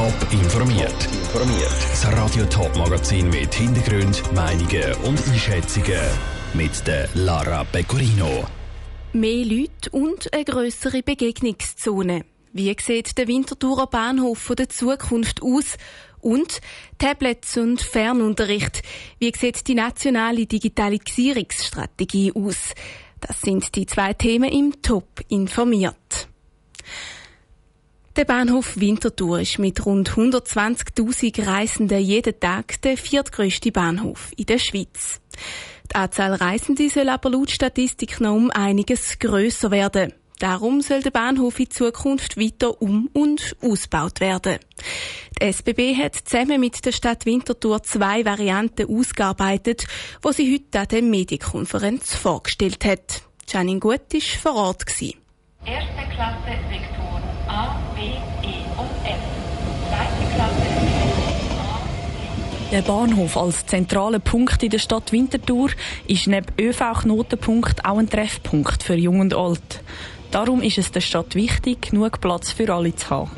Top informiert. Informiert. Das Radio Top Magazin mit Hintergrund, Meinungen und Einschätzungen mit der Lara Pecorino. Mehr Leute und eine grössere Begegnungszone. Wie sieht der Winterthurer Bahnhof der Zukunft aus? Und Tablets und Fernunterricht. Wie sieht die nationale Digitalisierungsstrategie aus? Das sind die zwei Themen im Top informiert. Der Bahnhof Winterthur ist mit rund 120.000 Reisenden jeden Tag der viertgrößte Bahnhof in der Schweiz. Die Anzahl Reisende soll aber laut Statistik noch um einiges grösser werden. Darum soll der Bahnhof in Zukunft weiter um- und ausgebaut werden. Die SBB hat zusammen mit der Stadt Winterthur zwei Varianten ausgearbeitet, wo sie heute an der Medienkonferenz vorgestellt hat. Janine Gut war vor Ort. Erste Klasse Sektoren Der Bahnhof als zentraler Punkt in der Stadt Winterthur ist neben ÖV-Knotenpunkt auch ein Treffpunkt für Jung und Alt. Darum ist es der Stadt wichtig, genug Platz für alle zu haben.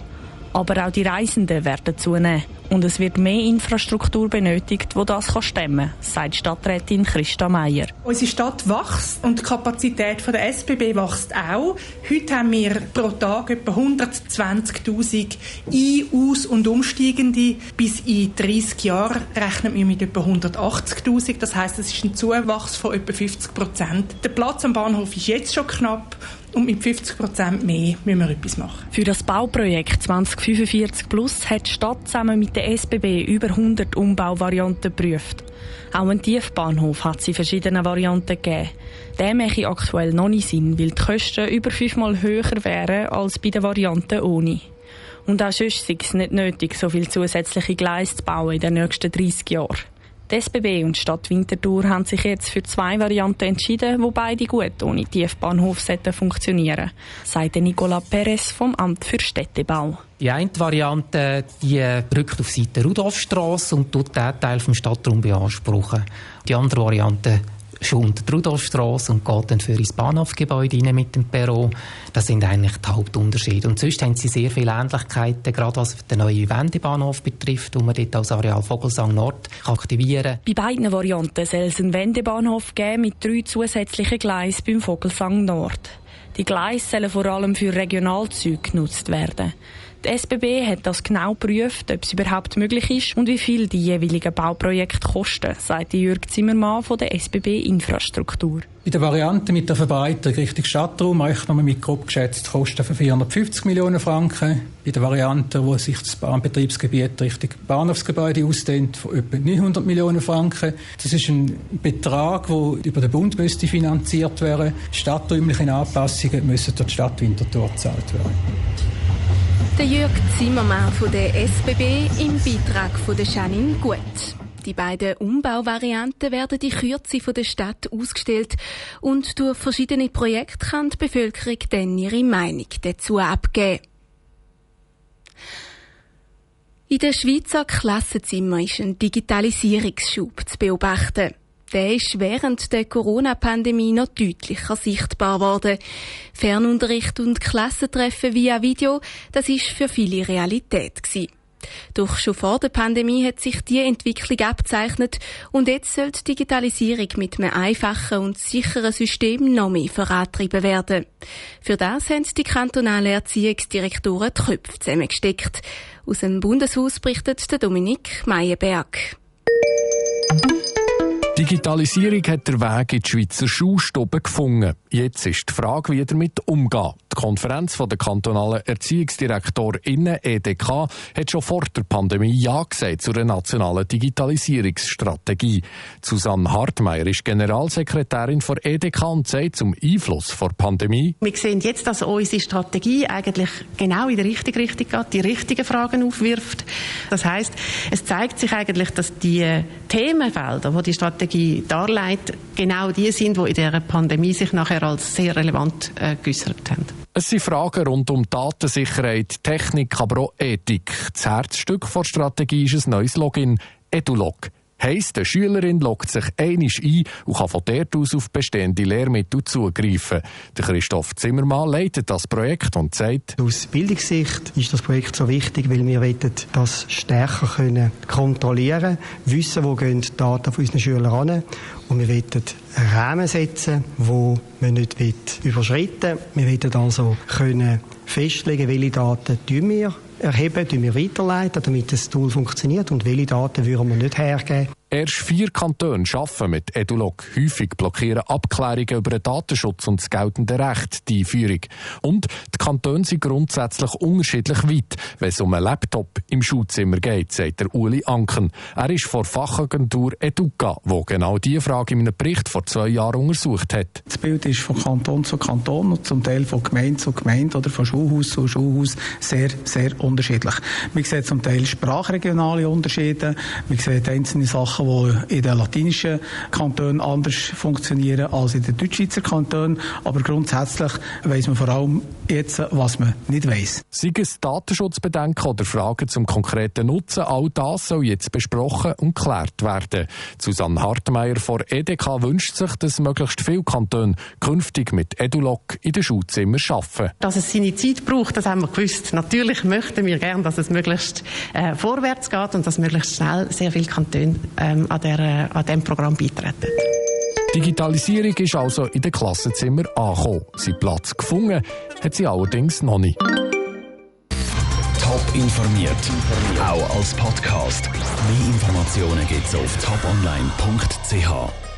Aber auch die Reisenden werden zunehmen. Und es wird mehr Infrastruktur benötigt, wo das stemmen kann, sagt Stadträtin Christa Meier. Unsere Stadt wächst und die Kapazität der SBB wächst auch. Heute haben wir pro Tag etwa 120.000 Ein-, Aus- und Umsteigende. Bis in 30 Jahren rechnen wir mit etwa 180.000. Das heißt, es ist ein Zuwachs von etwa 50 Prozent. Der Platz am Bahnhof ist jetzt schon knapp und mit 50 Prozent mehr müssen wir etwas machen. Für das Bauprojekt 2045 Plus hat die Stadt zusammen mit der SBB über 100 Umbauvarianten geprüft. Auch ein Tiefbahnhof hat sie verschiedene Varianten gegeben. Der mache aktuell noch nicht Sinn, weil die Kosten über fünfmal höher wären als bei den Varianten ohne. Und auch sonst ist es nicht nötig, so viel zusätzliche Gleise zu bauen in den nächsten 30 Jahren. Die SBB und die Stadt Winterthur haben sich jetzt für zwei Varianten entschieden, wo beide gut ohne Tiefbahnhof funktionieren, sagt Nicola Perez vom Amt für Städtebau. Die eine Variante die rückt auf Seite Rudolfstrasse und tut diesen Teil vom Stadtraum beanspruchen. Die andere Variante schont die Rudolfstrasse und geht dann für ins Bahnhofgebäude rein mit dem Perron. Das sind eigentlich die Hauptunterschiede. Und sonst haben sie sehr viele Ähnlichkeiten, gerade was den neuen Wendebahnhof betrifft, wo man dort als Areal Vogelsang Nord aktivieren Bei kann. beiden Varianten soll es einen Wendebahnhof geben mit drei zusätzlichen Gleisen beim Vogelsang Nord. Die Gleise sollen vor allem für Regionalzüge genutzt werden. Die SBB hat das genau geprüft, ob es überhaupt möglich ist und wie viel die jeweiligen Bauprojekte kosten, sagt Jürg Zimmermann von der SBB Infrastruktur. Bei der Variante mit der Verbreiterung Richtung Stadtraum rechnen wir mit grob geschätzten Kosten von 450 Millionen Franken. Bei der Variante, wo sich das Bahnbetriebsgebiet Richtung Bahnhofsgebäude ausdehnt, von etwa 900 Millionen Franken. Das ist ein Betrag, der über den Bund müsste finanziert werden. Stadträumliche Anpassungen müssen durch die Stadt Winterthur gezahlt werden. Der Jörg Zimmermann von der SBB im Beitrag von der Janine Gut. Die beiden Umbauvarianten werden die Kürze der Stadt ausgestellt und durch verschiedene Projekte kann die Bevölkerung dann ihre Meinung dazu abgeben. In den Schweizer Klassenzimmern ist ein Digitalisierungsschub zu beobachten. Der ist während der Corona-Pandemie noch deutlicher sichtbar geworden. Fernunterricht und Klassentreffen via Video, das ist für viele Realität gewesen. Doch schon vor der Pandemie hat sich die Entwicklung abzeichnet und jetzt soll die Digitalisierung mit einem einfachen und sicheren System noch mehr vorantrieben werden. Für das haben die kantonalen Erziehungsdirektoren die Köpfe zusammengesteckt. Aus dem Bundeshaus berichtet der Dominik Meyerberg. Digitalisierung hat der Weg in die Schweizer Schulstube gefunden. Jetzt ist die Frage, wie damit umgeht. Konferenz der kantonalen ErziehungsdirektorInnen EDK hat schon vor der Pandemie Ja gesagt zu einer nationalen Digitalisierungsstrategie. Susanne Hartmeier ist Generalsekretärin der EDK und sagt zum Einfluss der Pandemie. Wir sehen jetzt, dass unsere Strategie eigentlich genau in die richtige Richtung geht, die richtigen Fragen aufwirft. Das heißt, es zeigt sich eigentlich, dass die Themenfelder, die die Strategie darlegt, genau die sind, die in der Pandemie sich nachher als sehr relevant äh, geäußert haben. Es sind Fragen rund um Datensicherheit, Technik, aber auch Ethik. Das Herzstück der Strategie ist ein neues Login, EduLog. Heisst, die Schülerin loggt sich einisch ein und kann von dort aus auf bestehende Lehrmittel zugreifen. Der Christoph Zimmermann leitet das Projekt und sagt, aus Bildungssicht ist das Projekt so wichtig, weil wir wollen das stärker können kontrollieren, wissen, wo gehen die Daten von unseren Schülern an und wir wollen Rahmen setzen, wo man nicht überschritten will. Wir wollen also können festlegen, welche Daten wir erheben, wir weiterleiten, damit das Tool funktioniert und welche Daten würden wir nicht hergeben. Erst vier Kantone arbeiten mit EduLog. Häufig blockieren Abklärungen über den Datenschutz und das geltende Recht die Einführung. Und die Kantone sind grundsätzlich unterschiedlich weit, wenn es um einen Laptop im Schulzimmer geht, sagt der Uli Anken. Er ist vor Fachagentur Educa, wo genau diese Frage in einem Bericht vor zwei Jahren untersucht hat. Das Bild ist von Kanton zu Kanton und zum Teil von Gemeinde zu Gemeinde oder von Schulhaus zu Schulhaus sehr, sehr unterschiedlich. Man sieht zum Teil sprachregionale Unterschiede, man sieht einzelne Sachen, Sachen, die in den latinischen Kantonen anders funktionieren als in den Deutschschweizer Kantonen. Aber grundsätzlich weiss man vor allem jetzt, was man nicht weiss. Sei es Datenschutzbedenken oder Fragen zum konkreten Nutzen, all das soll jetzt besprochen und geklärt werden. Susanne Hartmeier von EDK wünscht sich, dass möglichst viele Kantone künftig mit EduLog in den Schulzimmern arbeiten. Dass es seine Zeit braucht, das haben wir gewusst. Natürlich möchten wir gerne, dass es möglichst äh, vorwärts geht und dass möglichst schnell sehr viele Kantone ähm, an, der, an diesem Programm beitreten. Digitalisierung ist also in den Klassenzimmern angekommen. Sein Platz gefunden hat sie allerdings noch nicht. Top informiert, auch als Podcast. Mehr Informationen gibt es auf toponline.ch.